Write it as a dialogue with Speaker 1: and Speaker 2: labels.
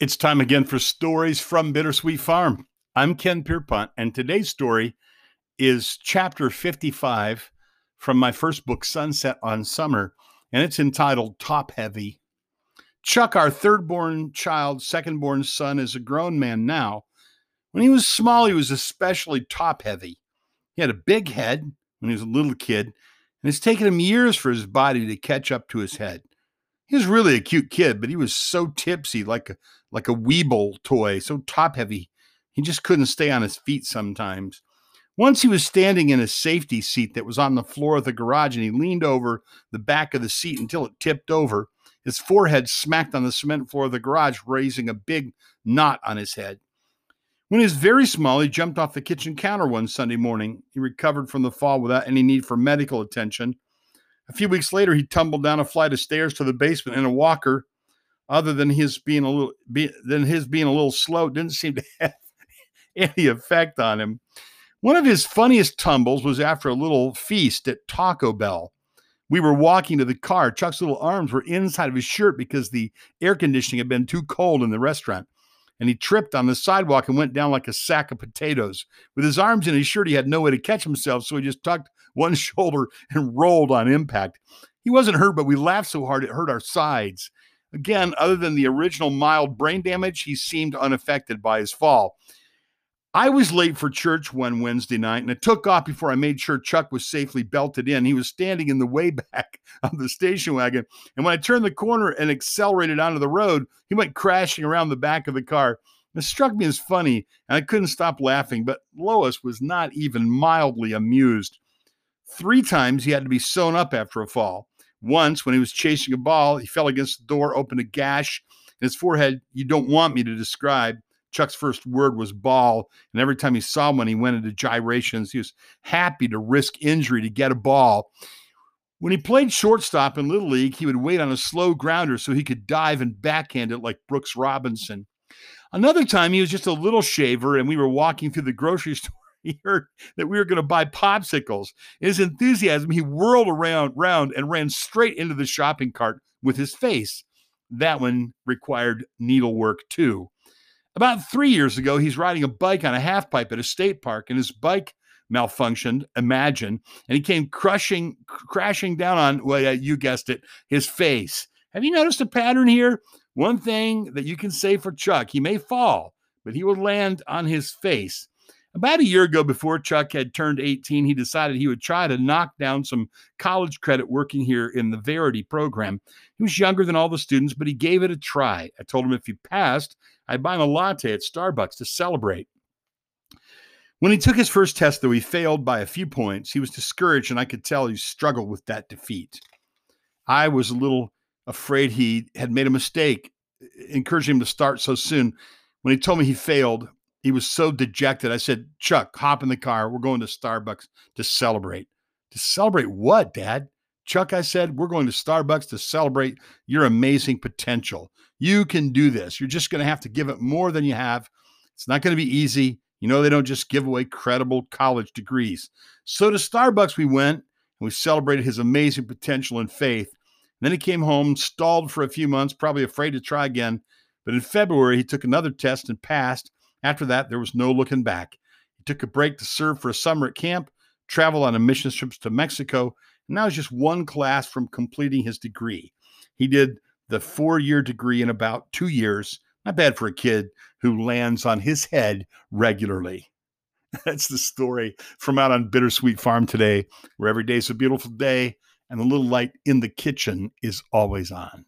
Speaker 1: It's time again for stories from Bittersweet Farm. I'm Ken Pierpont, and today's story is chapter 55 from my first book, Sunset on Summer, and it's entitled Top Heavy. Chuck, our third born child, second born son, is a grown man now. When he was small, he was especially top heavy. He had a big head when he was a little kid, and it's taken him years for his body to catch up to his head. He was really a cute kid, but he was so tipsy, like a like a Weeble toy, so top heavy. He just couldn't stay on his feet sometimes. Once he was standing in a safety seat that was on the floor of the garage and he leaned over the back of the seat until it tipped over. His forehead smacked on the cement floor of the garage, raising a big knot on his head. When he was very small, he jumped off the kitchen counter one Sunday morning. He recovered from the fall without any need for medical attention. A few weeks later, he tumbled down a flight of stairs to the basement in a walker other than his being a little be, than his being a little slow didn't seem to have any effect on him. One of his funniest tumbles was after a little feast at Taco Bell. We were walking to the car. Chuck's little arms were inside of his shirt because the air conditioning had been too cold in the restaurant. And he tripped on the sidewalk and went down like a sack of potatoes. With his arms in his shirt, he had no way to catch himself, so he just tucked one shoulder and rolled on impact. He wasn't hurt, but we laughed so hard it hurt our sides. Again, other than the original mild brain damage, he seemed unaffected by his fall. I was late for church one Wednesday night and it took off before I made sure Chuck was safely belted in. He was standing in the way back of the station wagon. And when I turned the corner and accelerated onto the road, he went crashing around the back of the car. It struck me as funny and I couldn't stop laughing, but Lois was not even mildly amused. Three times he had to be sewn up after a fall. Once, when he was chasing a ball, he fell against the door, opened a gash in his forehead you don't want me to describe. Chuck's first word was ball, and every time he saw one, he went into gyrations. He was happy to risk injury to get a ball. When he played shortstop in Little League, he would wait on a slow grounder so he could dive and backhand it like Brooks Robinson. Another time, he was just a little shaver, and we were walking through the grocery store he heard that we were going to buy popsicles. In his enthusiasm, he whirled around, round and ran straight into the shopping cart with his face. That one required needlework too. About three years ago, he's riding a bike on a half pipe at a state park, and his bike malfunctioned. Imagine, and he came crushing, crashing down on well, yeah, you guessed it, his face. Have you noticed a pattern here? One thing that you can say for Chuck: he may fall, but he will land on his face. About a year ago, before Chuck had turned 18, he decided he would try to knock down some college credit working here in the Verity program. He was younger than all the students, but he gave it a try. I told him if he passed, I'd buy him a latte at Starbucks to celebrate. When he took his first test, though he failed by a few points, he was discouraged, and I could tell he struggled with that defeat. I was a little afraid he had made a mistake, encouraging him to start so soon. When he told me he failed, he was so dejected. I said, Chuck, hop in the car. We're going to Starbucks to celebrate. To celebrate what, Dad? Chuck, I said, we're going to Starbucks to celebrate your amazing potential. You can do this. You're just going to have to give it more than you have. It's not going to be easy. You know, they don't just give away credible college degrees. So to Starbucks we went and we celebrated his amazing potential and faith. And then he came home, stalled for a few months, probably afraid to try again. But in February, he took another test and passed. After that, there was no looking back. He took a break to serve for a summer at camp, travel on a mission trips to Mexico, and now he's just one class from completing his degree. He did the four year degree in about two years. Not bad for a kid who lands on his head regularly. That's the story from out on Bittersweet Farm today, where every day is a beautiful day and the little light in the kitchen is always on.